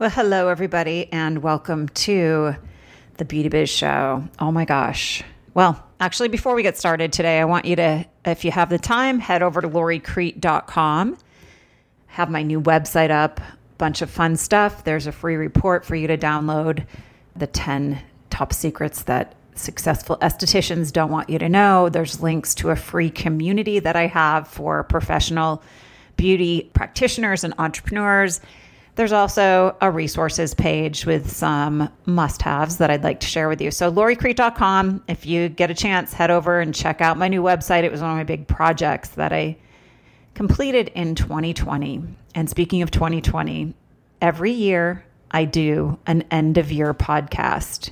Well, hello, everybody, and welcome to the Beauty Biz Show. Oh my gosh. Well, actually, before we get started today, I want you to, if you have the time, head over to loricrete.com. Have my new website up, bunch of fun stuff. There's a free report for you to download the 10 top secrets that successful estheticians don't want you to know. There's links to a free community that I have for professional beauty practitioners and entrepreneurs there's also a resources page with some must haves that I'd like to share with you. So, loricrete.com, if you get a chance, head over and check out my new website. It was one of my big projects that I completed in 2020. And speaking of 2020, every year I do an end of year podcast.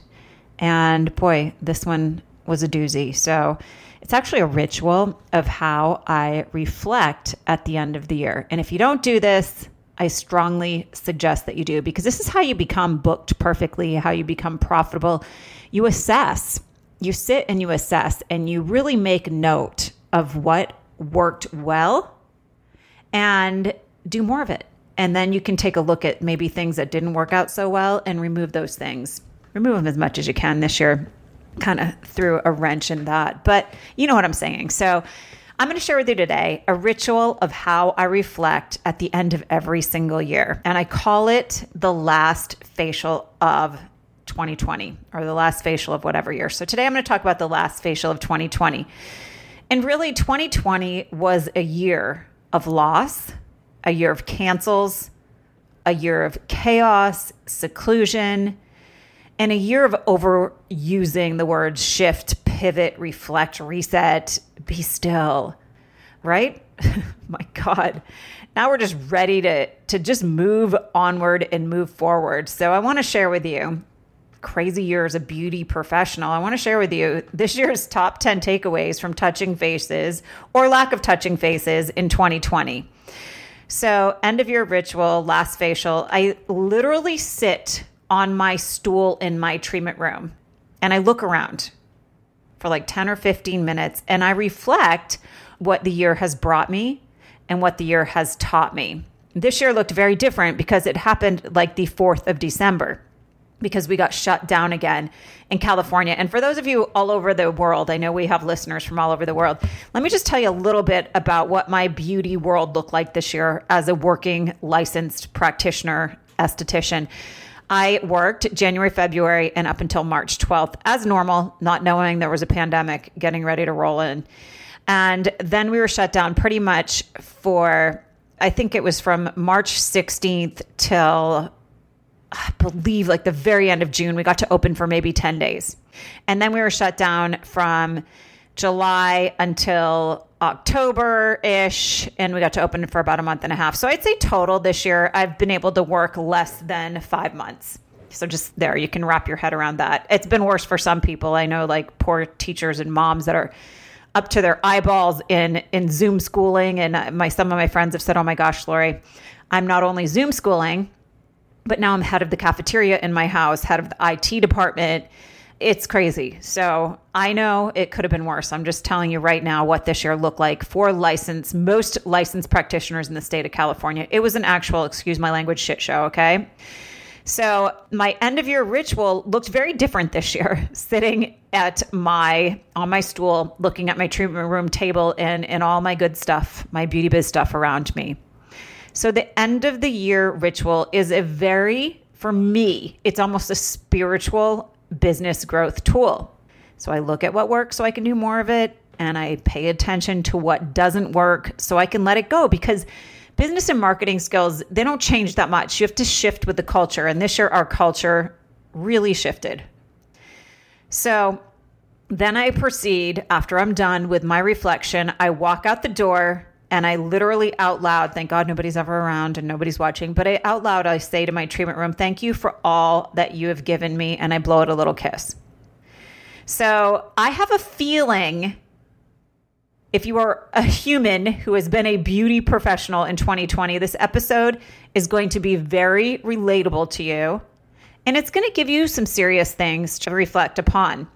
And boy, this one was a doozy. So, it's actually a ritual of how I reflect at the end of the year. And if you don't do this, I strongly suggest that you do because this is how you become booked perfectly, how you become profitable. You assess, you sit and you assess, and you really make note of what worked well and do more of it. And then you can take a look at maybe things that didn't work out so well and remove those things. Remove them as much as you can this year. Kind of threw a wrench in that, but you know what I'm saying. So, I'm going to share with you today a ritual of how I reflect at the end of every single year. And I call it the last facial of 2020 or the last facial of whatever year. So today I'm going to talk about the last facial of 2020. And really, 2020 was a year of loss, a year of cancels, a year of chaos, seclusion, and a year of overusing the words shift, pivot, reflect, reset, be still, right? My God. Now we're just ready to, to just move onward and move forward. So I want to share with you crazy year as a beauty professional. I want to share with you this year's top 10 takeaways from touching faces or lack of touching faces in 2020. So, end of year ritual, last facial, I literally sit on my stool in my treatment room and I look around for like 10 or 15 minutes and I reflect what the year has brought me and what the year has taught me. This year looked very different because it happened like the 4th of December because we got shut down again in California. And for those of you all over the world, I know we have listeners from all over the world. Let me just tell you a little bit about what my beauty world looked like this year as a working licensed practitioner esthetician. I worked January, February, and up until March 12th as normal, not knowing there was a pandemic getting ready to roll in. And then we were shut down pretty much for, I think it was from March 16th till I believe like the very end of June. We got to open for maybe 10 days. And then we were shut down from July until October ish, and we got to open for about a month and a half. So I'd say total this year, I've been able to work less than five months. So just there, you can wrap your head around that. It's been worse for some people. I know, like poor teachers and moms that are up to their eyeballs in in Zoom schooling. And uh, my some of my friends have said, "Oh my gosh, Lori, I'm not only Zoom schooling, but now I'm head of the cafeteria in my house, head of the IT department." It's crazy. So I know it could have been worse. I'm just telling you right now what this year looked like for licensed, most licensed practitioners in the state of California. It was an actual, excuse my language, shit show, okay? So my end of year ritual looked very different this year, sitting at my on my stool, looking at my treatment room table and and all my good stuff, my beauty biz stuff around me. So the end of the year ritual is a very for me, it's almost a spiritual business growth tool. So I look at what works so I can do more of it and I pay attention to what doesn't work so I can let it go because business and marketing skills, they don't change that much. You have to shift with the culture. And this year, our culture really shifted. So then I proceed, after I'm done with my reflection, I walk out the door and I literally out loud, thank God nobody's ever around and nobody's watching, but I out loud, I say to my treatment room, thank you for all that you have given me. And I blow it a little kiss. So I have a feeling if you are a human who has been a beauty professional in 2020, this episode is going to be very relatable to you. And it's going to give you some serious things to reflect upon.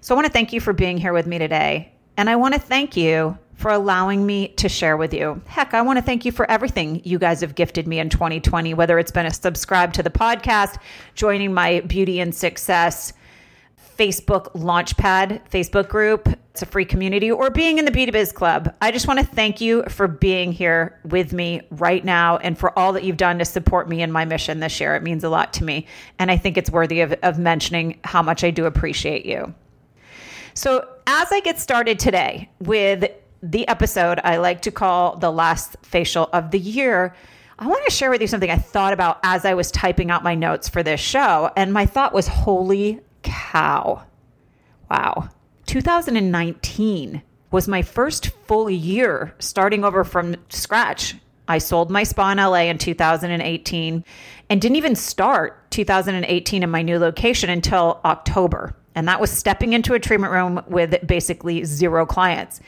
So I want to thank you for being here with me today. And I want to thank you for allowing me to share with you. Heck, I want to thank you for everything you guys have gifted me in 2020, whether it's been a subscribe to the podcast, joining my beauty and success Facebook Launchpad Facebook group. It's a free community or being in the Beauty Biz Club. I just want to thank you for being here with me right now and for all that you've done to support me in my mission this year. It means a lot to me. And I think it's worthy of, of mentioning how much I do appreciate you. So, as I get started today with the episode I like to call the last facial of the year, I want to share with you something I thought about as I was typing out my notes for this show. And my thought was, holy cow. Wow. 2019 was my first full year starting over from scratch. I sold my spa in LA in 2018 and didn't even start 2018 in my new location until October. And that was stepping into a treatment room with basically zero clients.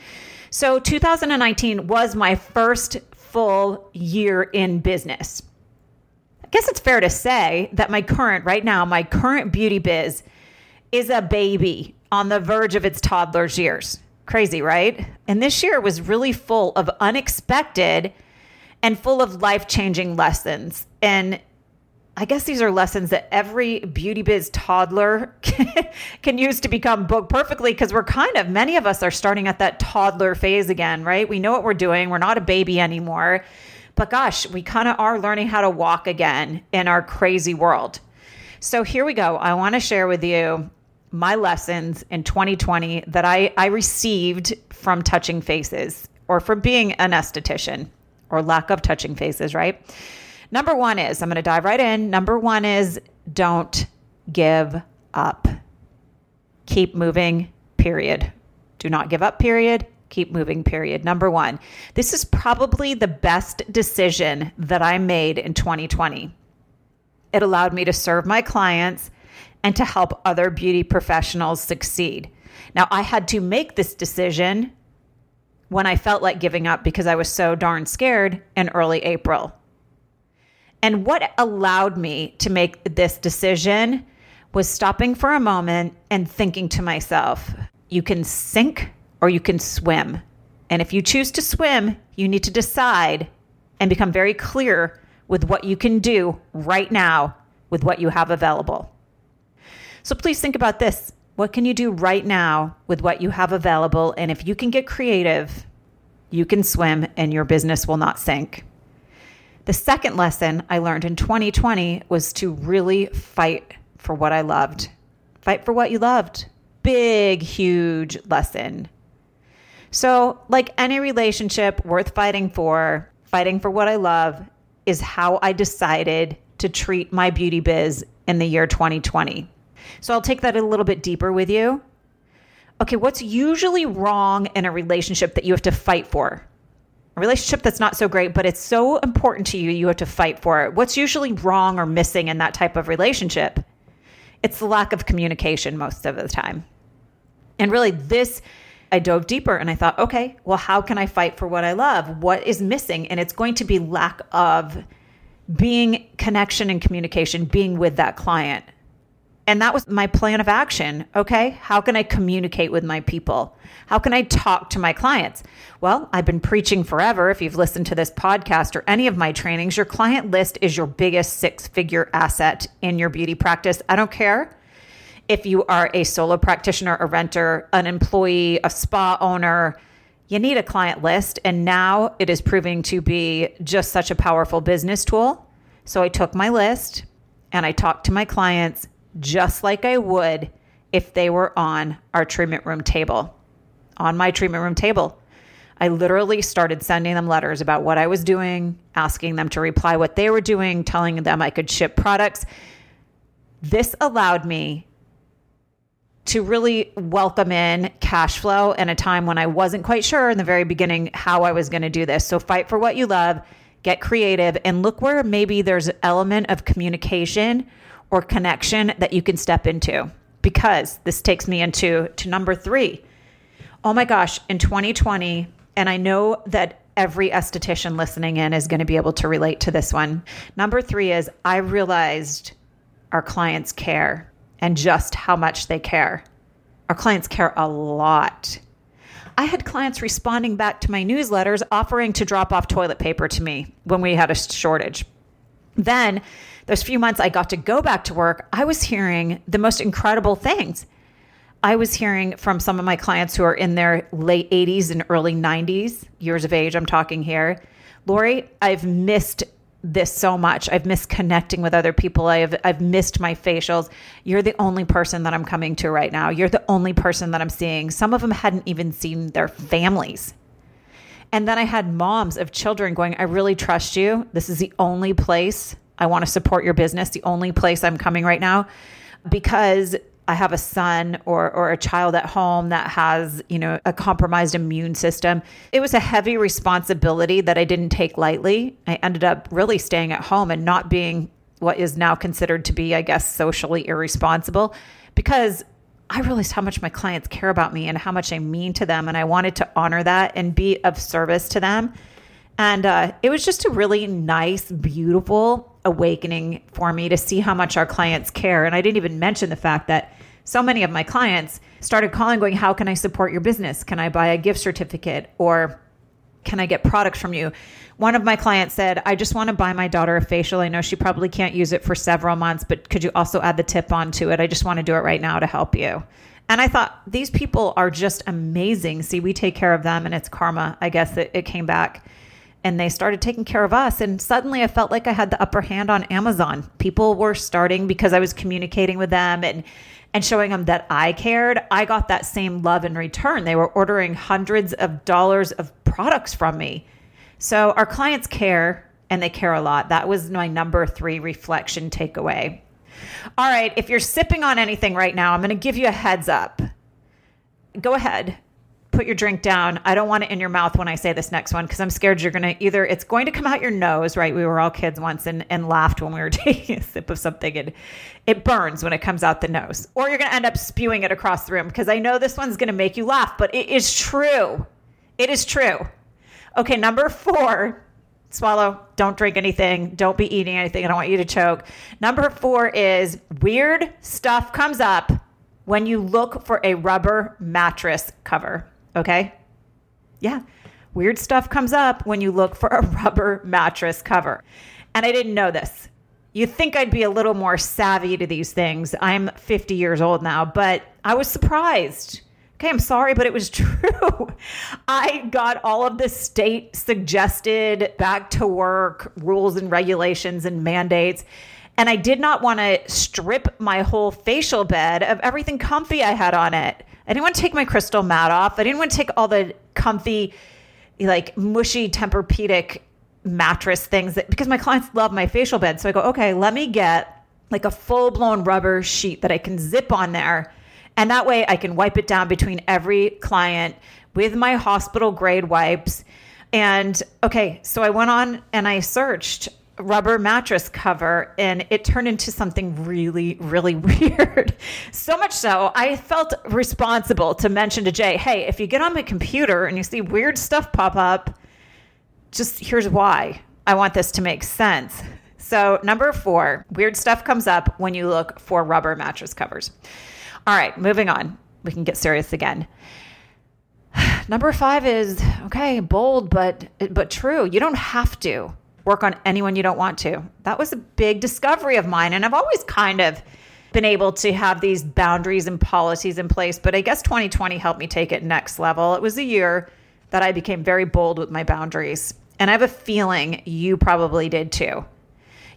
So 2019 was my first full year in business. I guess it's fair to say that my current, right now, my current beauty biz is a baby on the verge of its toddler's years. Crazy, right? And this year was really full of unexpected and full of life changing lessons. And I guess these are lessons that every beauty biz toddler can use to become book perfectly because we're kind of, many of us are starting at that toddler phase again, right? We know what we're doing. We're not a baby anymore. But gosh, we kind of are learning how to walk again in our crazy world. So here we go. I want to share with you my lessons in 2020 that I, I received from touching faces or from being an esthetician or lack of touching faces, right? Number one is I'm going to dive right in. Number one is don't give up. Keep moving, period. Do not give up, period. Keep moving, period. Number one, this is probably the best decision that I made in 2020. It allowed me to serve my clients and to help other beauty professionals succeed. Now, I had to make this decision when I felt like giving up because I was so darn scared in early April. And what allowed me to make this decision was stopping for a moment and thinking to myself, you can sink or you can swim. And if you choose to swim, you need to decide and become very clear with what you can do right now with what you have available. So please think about this. What can you do right now with what you have available? And if you can get creative, you can swim and your business will not sink. The second lesson I learned in 2020 was to really fight for what I loved. Fight for what you loved. Big, huge lesson. So, like any relationship worth fighting for, fighting for what I love is how I decided to treat my beauty biz in the year 2020. So I'll take that a little bit deeper with you. Okay, what's usually wrong in a relationship that you have to fight for? A relationship that's not so great, but it's so important to you, you have to fight for it. What's usually wrong or missing in that type of relationship? It's the lack of communication most of the time. And really, this, I dove deeper and I thought, okay, well, how can I fight for what I love? What is missing? And it's going to be lack of being connection and communication, being with that client. And that was my plan of action. Okay. How can I communicate with my people? How can I talk to my clients? Well, I've been preaching forever. If you've listened to this podcast or any of my trainings, your client list is your biggest six figure asset in your beauty practice. I don't care if you are a solo practitioner, a renter, an employee, a spa owner. You need a client list. And now it is proving to be just such a powerful business tool. So I took my list and I talked to my clients just like I would if they were on our treatment room table, on my treatment room table. I literally started sending them letters about what I was doing, asking them to reply what they were doing, telling them I could ship products. This allowed me to really welcome in cash flow in a time when I wasn't quite sure in the very beginning how I was going to do this. So fight for what you love, get creative, and look where maybe there's an element of communication or connection that you can step into. Because this takes me into to number three. Oh my gosh, in 2020, and I know that every esthetician listening in is going to be able to relate to this one. Number three is I realized our clients care and just how much they care. Our clients care a lot. I had clients responding back to my newsletters offering to drop off toilet paper to me when we had a shortage. Then, those few months I got to go back to work, I was hearing the most incredible things. I was hearing from some of my clients who are in their late 80s and early 90s years of age. I'm talking here. Lori, I've missed this so much. I've missed connecting with other people. I've I've missed my facials. You're the only person that I'm coming to right now. You're the only person that I'm seeing. Some of them hadn't even seen their families. And then I had moms of children going, I really trust you. This is the only place I want to support your business, the only place I'm coming right now because I have a son or or a child at home that has, you know, a compromised immune system. It was a heavy responsibility that I didn't take lightly. I ended up really staying at home and not being what is now considered to be, I guess, socially irresponsible because I realized how much my clients care about me and how much I mean to them and I wanted to honor that and be of service to them. And uh, it was just a really nice, beautiful awakening for me to see how much our clients care. And I didn't even mention the fact that so many of my clients started calling, going, How can I support your business? Can I buy a gift certificate? Or can I get products from you? One of my clients said, I just want to buy my daughter a facial. I know she probably can't use it for several months, but could you also add the tip onto it? I just want to do it right now to help you. And I thought, these people are just amazing. See, we take care of them and it's karma. I guess it, it came back and they started taking care of us. And suddenly I felt like I had the upper hand on Amazon. People were starting because I was communicating with them and and showing them that I cared. I got that same love in return. They were ordering hundreds of dollars of products from me. So our clients care and they care a lot. That was my number 3 reflection takeaway. All right, if you're sipping on anything right now, I'm going to give you a heads up. Go ahead put your drink down. I don't want it in your mouth when I say this next one because I'm scared you're going to either, it's going to come out your nose, right? We were all kids once and, and laughed when we were taking a sip of something and it burns when it comes out the nose. Or you're going to end up spewing it across the room because I know this one's going to make you laugh, but it is true. It is true. Okay, number four, swallow, don't drink anything, don't be eating anything. I don't want you to choke. Number four is weird stuff comes up when you look for a rubber mattress cover. Okay. Yeah. Weird stuff comes up when you look for a rubber mattress cover. And I didn't know this. You'd think I'd be a little more savvy to these things. I'm 50 years old now, but I was surprised. Okay, I'm sorry, but it was true. I got all of the state suggested back to work rules and regulations and mandates. And I did not want to strip my whole facial bed of everything comfy I had on it. I didn't want to take my crystal mat off. I didn't want to take all the comfy, like mushy Tempur-Pedic mattress things that because my clients love my facial bed. So I go, okay, let me get like a full blown rubber sheet that I can zip on there. And that way I can wipe it down between every client with my hospital grade wipes. And okay, so I went on and I searched rubber mattress cover and it turned into something really really weird. So much so i felt responsible to mention to jay hey if you get on my computer and you see weird stuff pop up just here's why i want this to make sense. So number four weird stuff comes up when you look for rubber mattress covers. All right moving on. We can get serious again. Number five is okay bold but but true. You don't have to work on anyone you don't want to. That was a big discovery of mine. And I've always kind of been able to have these boundaries and policies in place, but I guess 2020 helped me take it next level. It was a year that I became very bold with my boundaries. And I have a feeling you probably did too.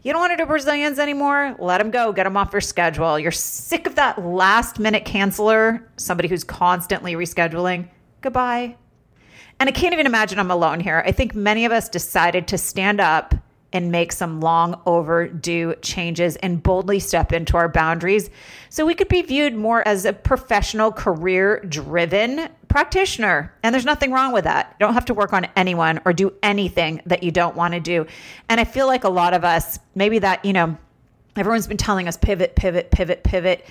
You don't want to do Brazilians anymore? Let them go. Get them off your schedule. You're sick of that last minute canceller, somebody who's constantly rescheduling. Goodbye. And I can't even imagine I'm alone here. I think many of us decided to stand up and make some long overdue changes and boldly step into our boundaries so we could be viewed more as a professional, career driven practitioner. And there's nothing wrong with that. You don't have to work on anyone or do anything that you don't want to do. And I feel like a lot of us, maybe that, you know, everyone's been telling us pivot, pivot, pivot, pivot.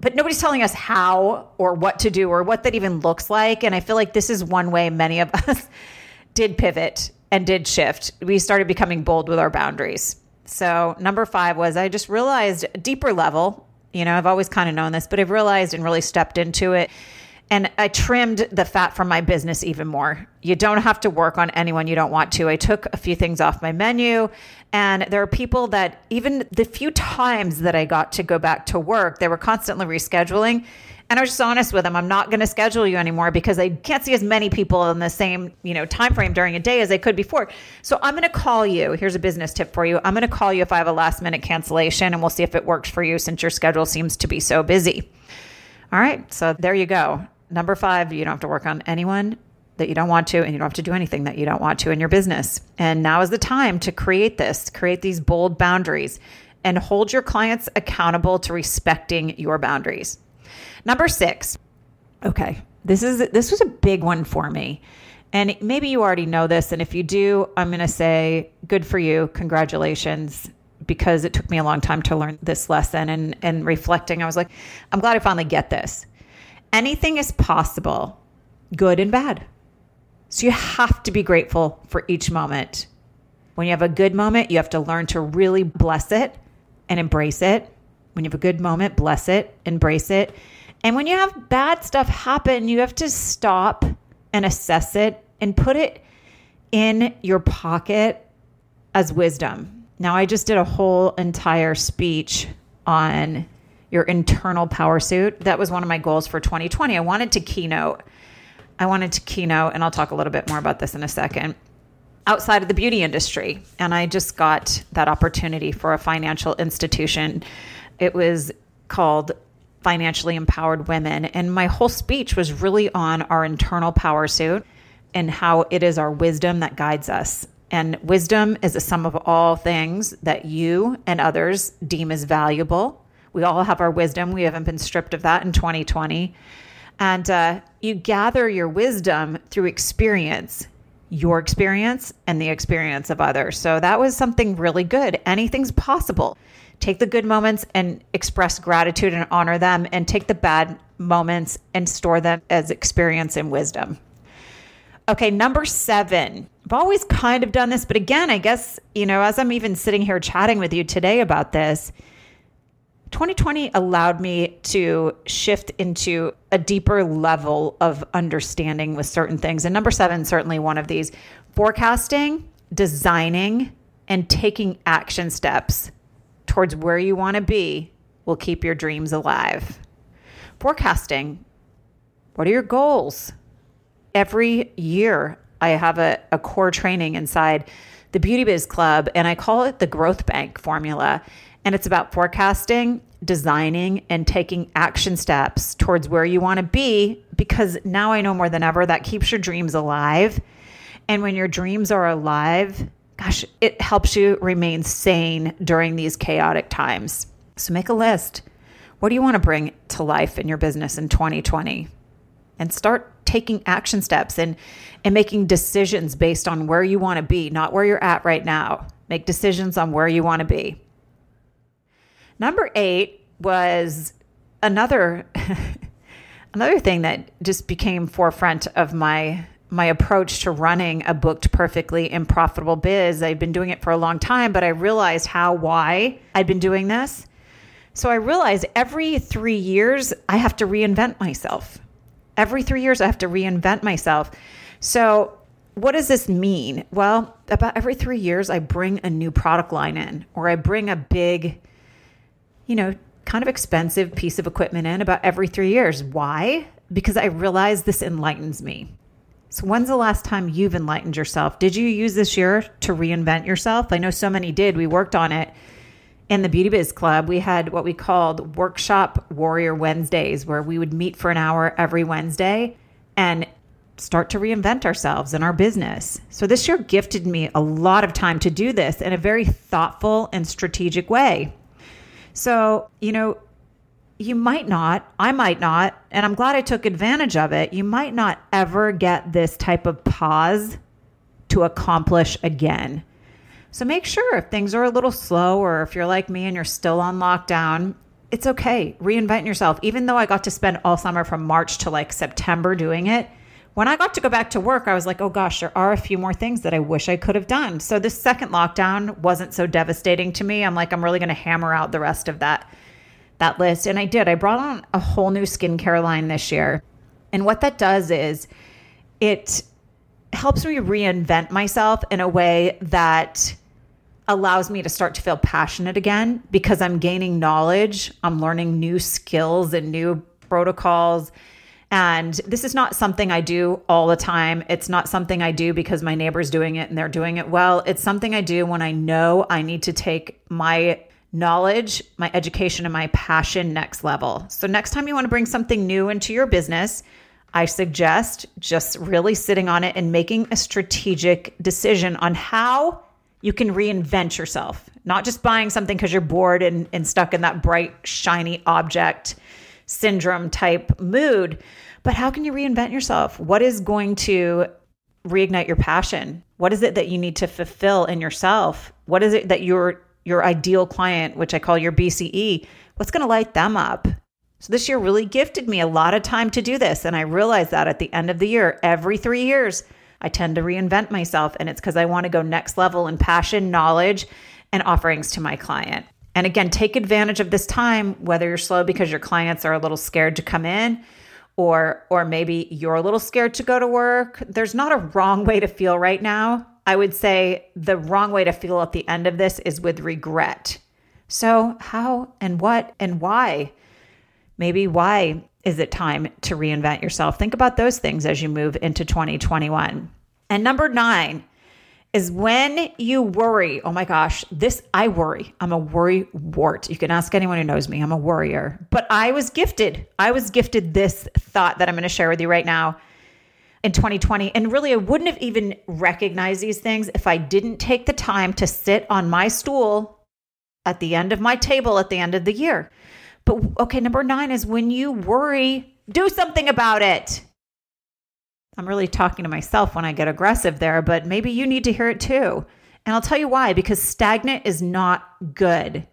But nobody's telling us how or what to do or what that even looks like. And I feel like this is one way many of us did pivot and did shift. We started becoming bold with our boundaries. So, number five was I just realized a deeper level. You know, I've always kind of known this, but I've realized and really stepped into it. And I trimmed the fat from my business even more. You don't have to work on anyone you don't want to. I took a few things off my menu. And there are people that, even the few times that I got to go back to work, they were constantly rescheduling and I was just honest with them. I'm not going to schedule you anymore because I can't see as many people in the same, you know, time frame during a day as I could before. So I'm going to call you. Here's a business tip for you. I'm going to call you if I have a last minute cancellation and we'll see if it works for you since your schedule seems to be so busy. All right. So there you go. Number 5, you don't have to work on anyone that you don't want to and you don't have to do anything that you don't want to in your business. And now is the time to create this, create these bold boundaries and hold your clients accountable to respecting your boundaries. Number six. Okay. This is this was a big one for me. And maybe you already know this. And if you do, I'm going to say good for you. Congratulations. Because it took me a long time to learn this lesson and, and reflecting, I was like, I'm glad I finally get this. Anything is possible, good and bad. So you have to be grateful for each moment. When you have a good moment, you have to learn to really bless it and embrace it. When you have a good moment, bless it, embrace it, and when you have bad stuff happen, you have to stop and assess it and put it in your pocket as wisdom. Now, I just did a whole entire speech on your internal power suit. That was one of my goals for 2020. I wanted to keynote. I wanted to keynote, and I'll talk a little bit more about this in a second, outside of the beauty industry. And I just got that opportunity for a financial institution. It was called financially empowered women. And my whole speech was really on our internal power suit and how it is our wisdom that guides us. And wisdom is a sum of all things that you and others deem as valuable. We all have our wisdom. We haven't been stripped of that in 2020. And uh, you gather your wisdom through experience, your experience and the experience of others. So that was something really good. Anything's possible. Take the good moments and express gratitude and honor them, and take the bad moments and store them as experience and wisdom. Okay, number seven. I've always kind of done this, but again, I guess, you know, as I'm even sitting here chatting with you today about this, 2020 allowed me to shift into a deeper level of understanding with certain things. And number seven, certainly one of these forecasting, designing, and taking action steps towards where you want to be will keep your dreams alive. Forecasting. What are your goals? Every year, I have a, a core training inside the Beauty Biz Club, and I call it the Growth Bank formula. And it's about forecasting, designing, and taking action steps towards where you want to be because now I know more than ever that keeps your dreams alive. And when your dreams are alive, gosh, it helps you remain sane during these chaotic times. So make a list. What do you want to bring to life in your business in 2020? And start taking action steps and, and making decisions based on where you want to be, not where you're at right now. Make decisions on where you want to be. Number eight was another another thing that just became forefront of my my approach to running a booked perfectly and profitable biz. I've been doing it for a long time, but I realized how, why I'd been doing this. So I realized every three years, I have to reinvent myself. Every three years, I have to reinvent myself. So, what does this mean? Well, about every three years, I bring a new product line in, or I bring a big, you know, kind of expensive piece of equipment in about every three years. Why? Because I realize this enlightens me. So, when's the last time you've enlightened yourself? Did you use this year to reinvent yourself? I know so many did. We worked on it. in the Beauty Biz Club, we had what we called Workshop Warrior Wednesdays, where we would meet for an hour every Wednesday and start to reinvent ourselves in our business. So this year gifted me a lot of time to do this in a very thoughtful and strategic way. So, you know, you might not, I might not, and I'm glad I took advantage of it. You might not ever get this type of pause to accomplish again. So make sure if things are a little slow or if you're like me and you're still on lockdown, it's okay. Reinvent yourself. Even though I got to spend all summer from March to like September doing it, when I got to go back to work, I was like, oh gosh, there are a few more things that I wish I could have done. So this second lockdown wasn't so devastating to me. I'm like, I'm really going to hammer out the rest of that that list. And I did. I brought on a whole new skincare line this year. And what that does is it helps me reinvent myself in a way that allows me to start to feel passionate again because I'm gaining knowledge, I'm learning new skills and new protocols and this is not something I do all the time. It's not something I do because my neighbor's doing it and they're doing it well. It's something I do when I know I need to take my knowledge, my education, and my passion next level. So, next time you want to bring something new into your business, I suggest just really sitting on it and making a strategic decision on how you can reinvent yourself, not just buying something because you're bored and, and stuck in that bright, shiny object syndrome type mood. But how can you reinvent yourself? What is going to reignite your passion? What is it that you need to fulfill in yourself? What is it that your your ideal client, which I call your BCE, what's going to light them up? So this year really gifted me a lot of time to do this and I realized that at the end of the year, every 3 years, I tend to reinvent myself and it's cuz I want to go next level in passion, knowledge, and offerings to my client. And again, take advantage of this time, whether you're slow because your clients are a little scared to come in or or maybe you're a little scared to go to work. There's not a wrong way to feel right now. I would say the wrong way to feel at the end of this is with regret. So, how and what and why? Maybe why is it time to reinvent yourself? Think about those things as you move into 2021. And number 9, is when you worry. Oh my gosh, this, I worry. I'm a worry wart. You can ask anyone who knows me. I'm a worrier. But I was gifted. I was gifted this thought that I'm going to share with you right now in 2020. And really, I wouldn't have even recognized these things if I didn't take the time to sit on my stool at the end of my table at the end of the year. But okay, number nine is when you worry, do something about it. I'm really talking to myself when I get aggressive there, but maybe you need to hear it too. And I'll tell you why because stagnant is not good.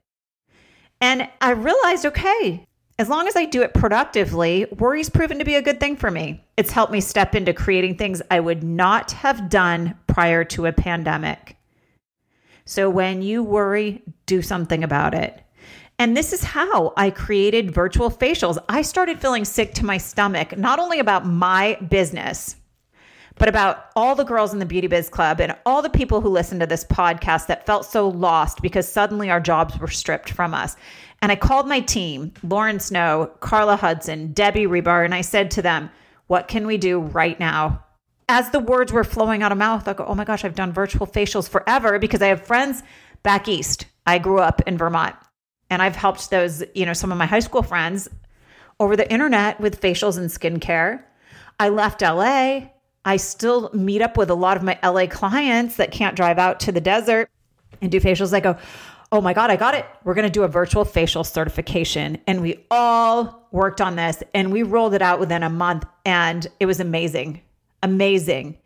And I realized okay, as long as I do it productively, worry's proven to be a good thing for me. It's helped me step into creating things I would not have done prior to a pandemic. So when you worry, do something about it. And this is how I created virtual facials. I started feeling sick to my stomach, not only about my business, but about all the girls in the Beauty Biz Club and all the people who listened to this podcast that felt so lost because suddenly our jobs were stripped from us. And I called my team, Lauren Snow, Carla Hudson, Debbie Rebar, and I said to them, What can we do right now? As the words were flowing out of mouth, I go, Oh my gosh, I've done virtual facials forever because I have friends back east. I grew up in Vermont and I've helped those, you know, some of my high school friends over the internet with facials and skincare. I left LA. I still meet up with a lot of my LA clients that can't drive out to the desert and do facials. I go, oh my God, I got it. We're going to do a virtual facial certification. And we all worked on this and we rolled it out within a month. And it was amazing. Amazing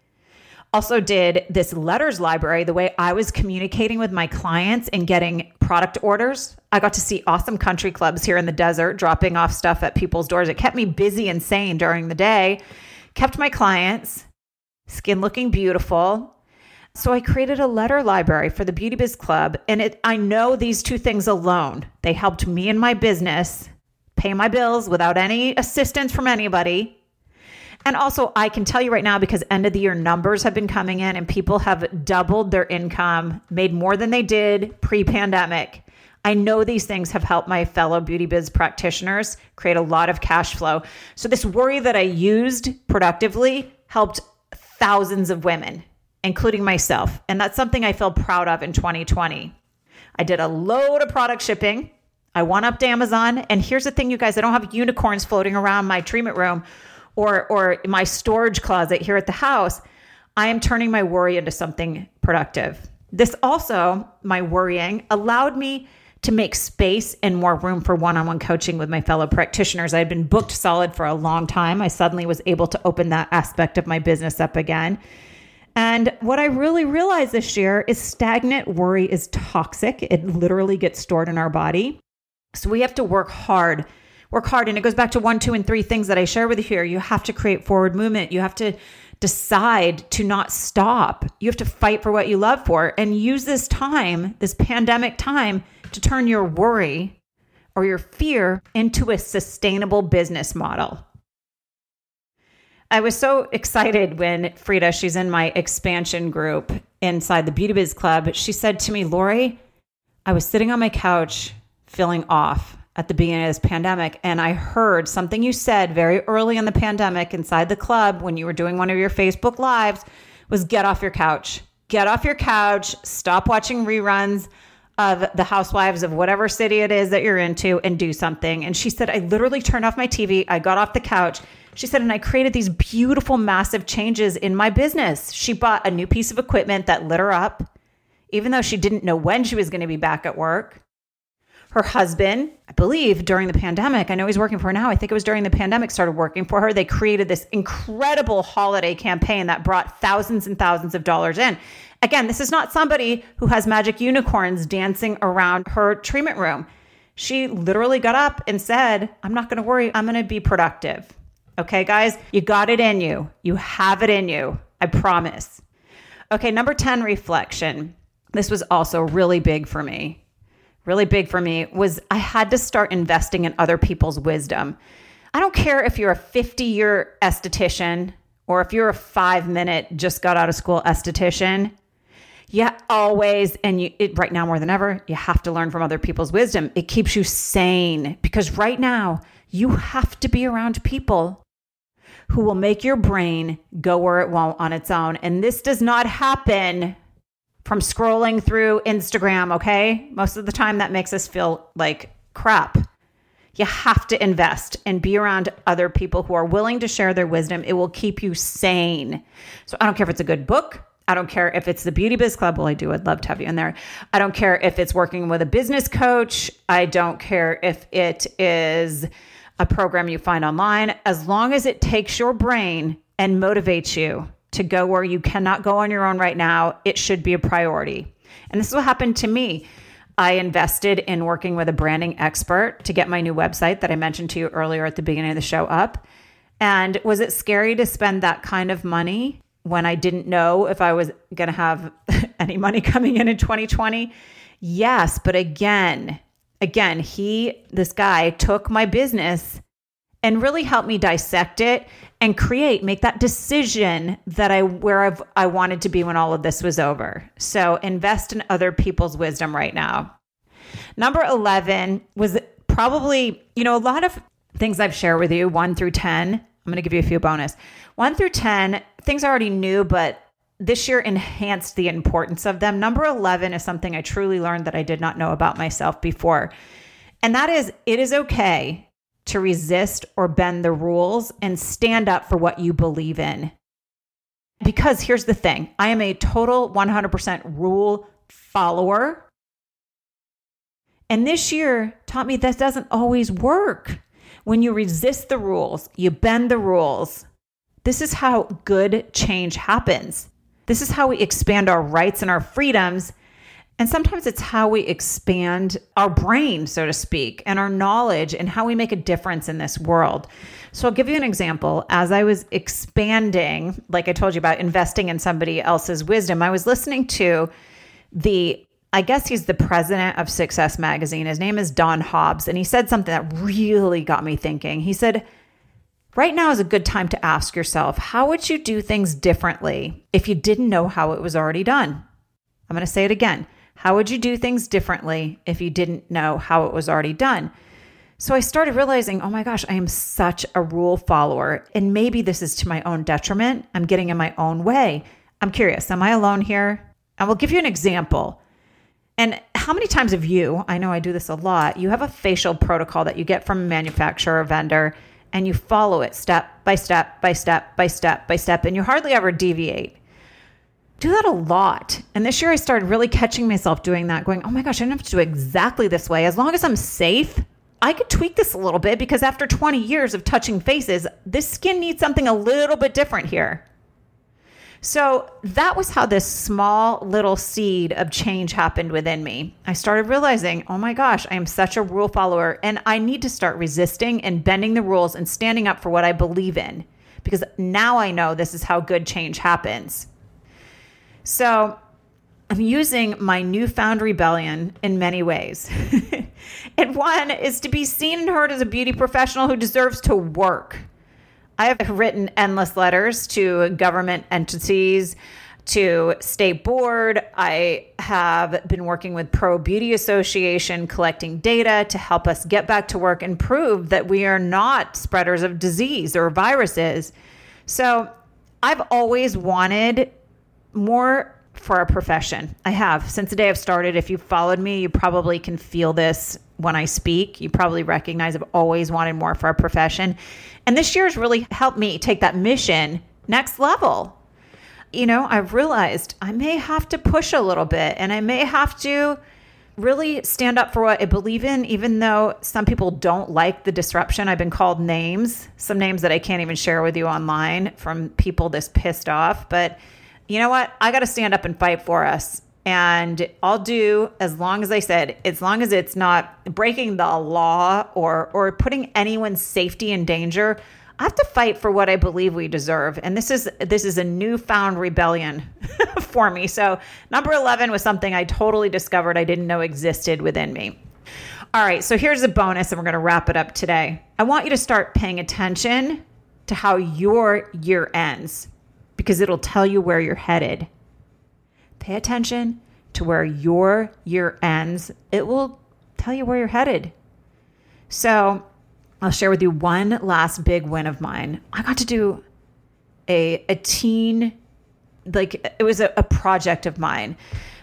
also did this letters library the way I was communicating with my clients and getting product orders. I got to see awesome country clubs here in the desert dropping off stuff at people's doors. It kept me busy and sane during the day, kept my clients skin looking beautiful. So I created a letter library for the Beauty Biz Club and it I know these two things alone. They helped me and my business pay my bills without any assistance from anybody and also, I can tell you right now because end of the year numbers have been coming in and people have doubled their income, made more than they did pre pandemic. I know these things have helped my fellow beauty biz practitioners create a lot of cash flow. So, this worry that I used productively helped thousands of women, including myself. And that's something I feel proud of in 2020. I did a load of product shipping. I went up to Amazon. And here's the thing, you guys I don't have unicorns floating around my treatment room or, or my storage closet here at the house. I am turning my worry into something productive. This also, my worrying, allowed me to make space and more room for one on one coaching with my fellow practitioners. I had been booked solid for a long time. I suddenly was able to open that aspect of my business up again. And what I really realized this year is stagnant worry is toxic. It literally gets stored in our body. So we have to work hard. Work hard. And it goes back to one, two, and three things that I share with you here. You have to create forward movement. You have to decide to not stop. You have to fight for what you love for and use this time, this pandemic time, to turn your worry or your fear into a sustainable business model. I was so excited when Frida, she's in my expansion group inside the Beauty Biz Club, she said to me, Lori, I was sitting on my couch feeling off at the beginning of this pandemic, and I heard something you said very early in the pandemic inside the club when you were doing one of your Facebook Lives was get off your couch. Get off your couch, stop watching reruns of the housewives of whatever city it is that you're into and do something. And she said, I literally turned off my TV. I got off the couch. She said, and I created these beautiful, massive changes in my business. She bought a new piece of equipment that lit her up, even though she didn't know when she was going to be back at work. Her husband, I believe during the pandemic, I know he's working for her now. I think it was during the pandemic, started working for her. They created this incredible holiday campaign that brought thousands and thousands of dollars in. Again, this is not somebody who has magic unicorns dancing around her treatment room. She literally got up and said, I'm not going to worry. I'm going to be productive. Okay, guys, you got it in you. You have it in you. I promise. Okay, number 10, reflection. This was also really big for me. Really big for me was I had to start investing in other people's wisdom. I don't care if you're a 50 year esthetician or if you're a five minute, just got out of school esthetician. Yeah, always. And you, it, right now more than ever, you have to learn from other people's wisdom. It keeps you sane because right now you have to be around people who will make your brain go where it won't on its own. And this does not happen from scrolling through Instagram, okay? Most of the time that makes us feel like crap. You have to invest and be around other people who are willing to share their wisdom. It will keep you sane. So I don't care if it's a good book, I don't care if it's the Beauty Biz Club. Well, I do. I'd love to have you in there. I don't care if it's working with a business coach. I don't care if it is a program you find online. As long as it takes your brain and motivates you to go where you cannot go on your own right now, it should be a priority. And this is what happened to me. I invested in working with a branding expert to get my new website that I mentioned to you earlier at the beginning of the show up. And was it scary to spend that kind of money? when I didn't know if I was going to have any money coming in in 2020? Yes, but again, again, he this guy took my business and really help me dissect it and create make that decision that I where I've, I wanted to be when all of this was over. So invest in other people's wisdom right now. Number 11 was probably, you know, a lot of things I've shared with you, 1 through 10. I'm going to give you a few bonus. 1 through 10 things I already knew, but this year enhanced the importance of them. Number 11 is something I truly learned that I did not know about myself before. And that is it is okay to resist or bend the rules and stand up for what you believe in. Because here's the thing I am a total 100% rule follower. And this year taught me that doesn't always work. When you resist the rules, you bend the rules, this is how good change happens. This is how we expand our rights and our freedoms. And sometimes it's how we expand our brain, so to speak, and our knowledge and how we make a difference in this world. So I'll give you an example. As I was expanding, like I told you about investing in somebody else's wisdom, I was listening to the I guess he's the president of Success Magazine. His name is Don Hobbs. And he said something that really got me thinking. He said, Right now is a good time to ask yourself how would you do things differently if you didn't know how it was already done? I'm going to say it again. How would you do things differently if you didn't know how it was already done? So I started realizing, oh my gosh, I am such a rule follower. And maybe this is to my own detriment. I'm getting in my own way. I'm curious, am I alone here? I will give you an example. And how many times have you, I know I do this a lot, you have a facial protocol that you get from a manufacturer or vendor and you follow it step by step by step by step by step and you hardly ever deviate do that a lot. And this year I started really catching myself doing that, going, oh my gosh, I don't have to do exactly this way. As long as I'm safe, I could tweak this a little bit because after 20 years of touching faces, this skin needs something a little bit different here. So that was how this small little seed of change happened within me. I started realizing, oh my gosh, I am such a rule follower and I need to start resisting and bending the rules and standing up for what I believe in because now I know this is how good change happens. So I'm using my newfound rebellion in many ways. and one is to be seen and heard as a beauty professional who deserves to work. I have written endless letters to government entities, to state board. I have been working with Pro Beauty Association collecting data to help us get back to work and prove that we are not spreaders of disease or viruses. So, I've always wanted more for our profession. I have since the day I've started. If you followed me, you probably can feel this when I speak. You probably recognize I've always wanted more for our profession. And this year has really helped me take that mission next level. You know, I've realized I may have to push a little bit and I may have to really stand up for what I believe in, even though some people don't like the disruption. I've been called names, some names that I can't even share with you online from people this pissed off. But you know what? I got to stand up and fight for us. And I'll do as long as I said, as long as it's not breaking the law or or putting anyone's safety in danger. I have to fight for what I believe we deserve. And this is this is a newfound rebellion for me. So number 11 was something I totally discovered I didn't know existed within me. All right, so here's a bonus and we're going to wrap it up today. I want you to start paying attention to how your year ends because it'll tell you where you're headed. Pay attention to where your year ends, it will tell you where you're headed. So, I'll share with you one last big win of mine. I got to do a, a teen, like it was a, a project of mine.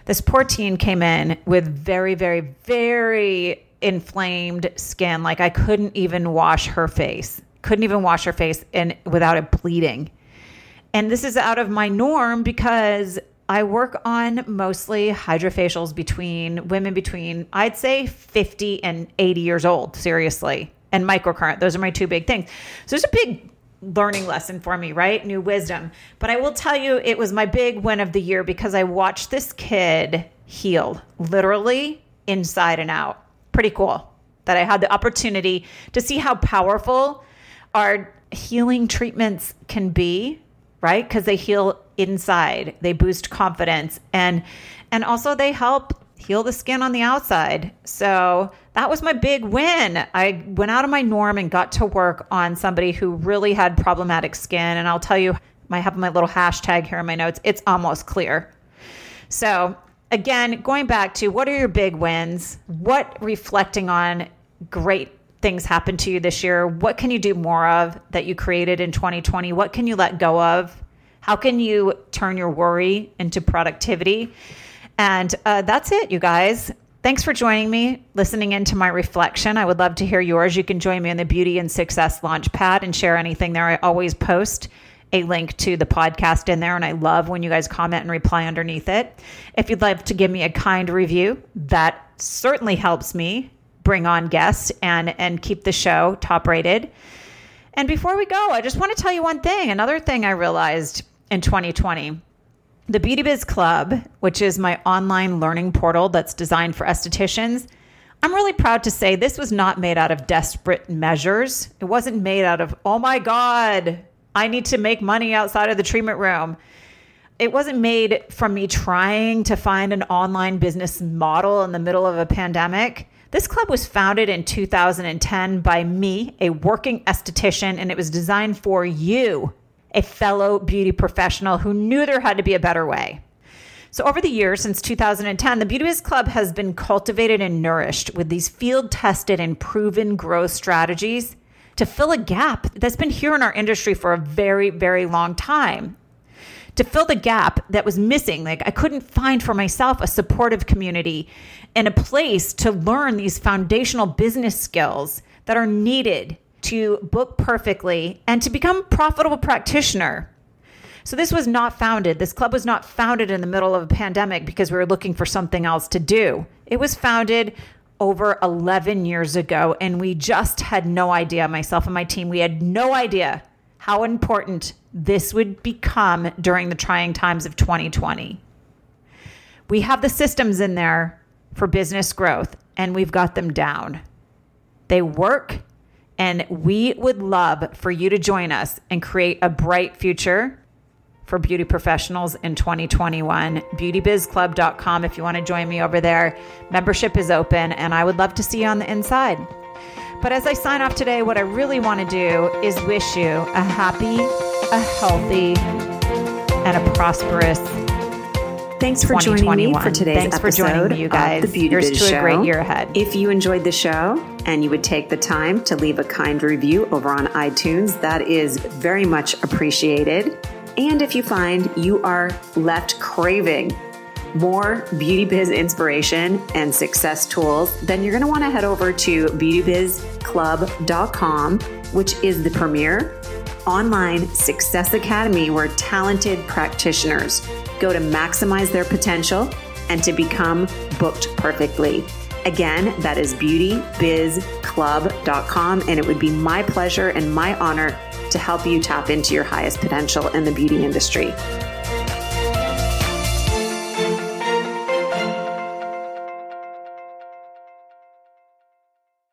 This poor teen came in with very, very, very inflamed skin. Like I couldn't even wash her face, couldn't even wash her face and without it bleeding. And this is out of my norm because I work on mostly HydraFacials between women between, I'd say 50 and 80 years old, seriously, and microcurrent. Those are my two big things. So there's a big learning lesson for me, right? New wisdom. But I will tell you, it was my big win of the year because I watched this kid heal literally inside and out. Pretty cool that I had the opportunity to see how powerful our healing treatments can be right? Because they heal inside, they boost confidence, and and also they help heal the skin on the outside. So that was my big win. I went out of my norm and got to work on somebody who really had problematic skin. And I'll tell you, I have my little hashtag here in my notes. It's almost clear. So again, going back to what are your big wins? What reflecting on great things happened to you this year? What can you do more of that you created in 2020? What can you let go of? How can you turn your worry into productivity? And uh, that's it, you guys. Thanks for joining me, listening into my reflection. I would love to hear yours. You can join me on the Beauty and Success Launchpad and share anything there. I always post a link to the podcast in there, and I love when you guys comment and reply underneath it. If you'd like to give me a kind review, that certainly helps me bring on guests and and keep the show top rated. And before we go, I just want to tell you one thing. Another thing I realized in 2020. The Beauty Biz Club, which is my online learning portal that's designed for estheticians, I'm really proud to say this was not made out of desperate measures. It wasn't made out of, oh my God, I need to make money outside of the treatment room. It wasn't made from me trying to find an online business model in the middle of a pandemic. This club was founded in 2010 by me, a working esthetician, and it was designed for you, a fellow beauty professional who knew there had to be a better way. So, over the years, since 2010, the Beauty Biz Club has been cultivated and nourished with these field tested and proven growth strategies to fill a gap that's been here in our industry for a very, very long time. To fill the gap that was missing. Like I couldn't find for myself a supportive community and a place to learn these foundational business skills that are needed to book perfectly and to become a profitable practitioner. So this was not founded. This club was not founded in the middle of a pandemic because we were looking for something else to do. It was founded over 11 years ago and we just had no idea myself and my team we had no idea how important this would become during the trying times of 2020. We have the systems in there for business growth and we've got them down. They work, and we would love for you to join us and create a bright future for beauty professionals in 2021. Beautybizclub.com if you want to join me over there. Membership is open, and I would love to see you on the inside. But as I sign off today, what I really want to do is wish you a happy, a healthy, and a prosperous. Thanks for joining me for today's Thanks episode for joining you guys. the Beauty Here's Biz to Show. a great year ahead. If you enjoyed the show and you would take the time to leave a kind review over on iTunes, that is very much appreciated. And if you find you are left craving more beauty biz inspiration and success tools, then you're going to want to head over to beautybizclub.com, which is the premier online success academy where talented practitioners go to maximize their potential and to become booked perfectly. Again, that is beautybizclub.com, and it would be my pleasure and my honor to help you tap into your highest potential in the beauty industry.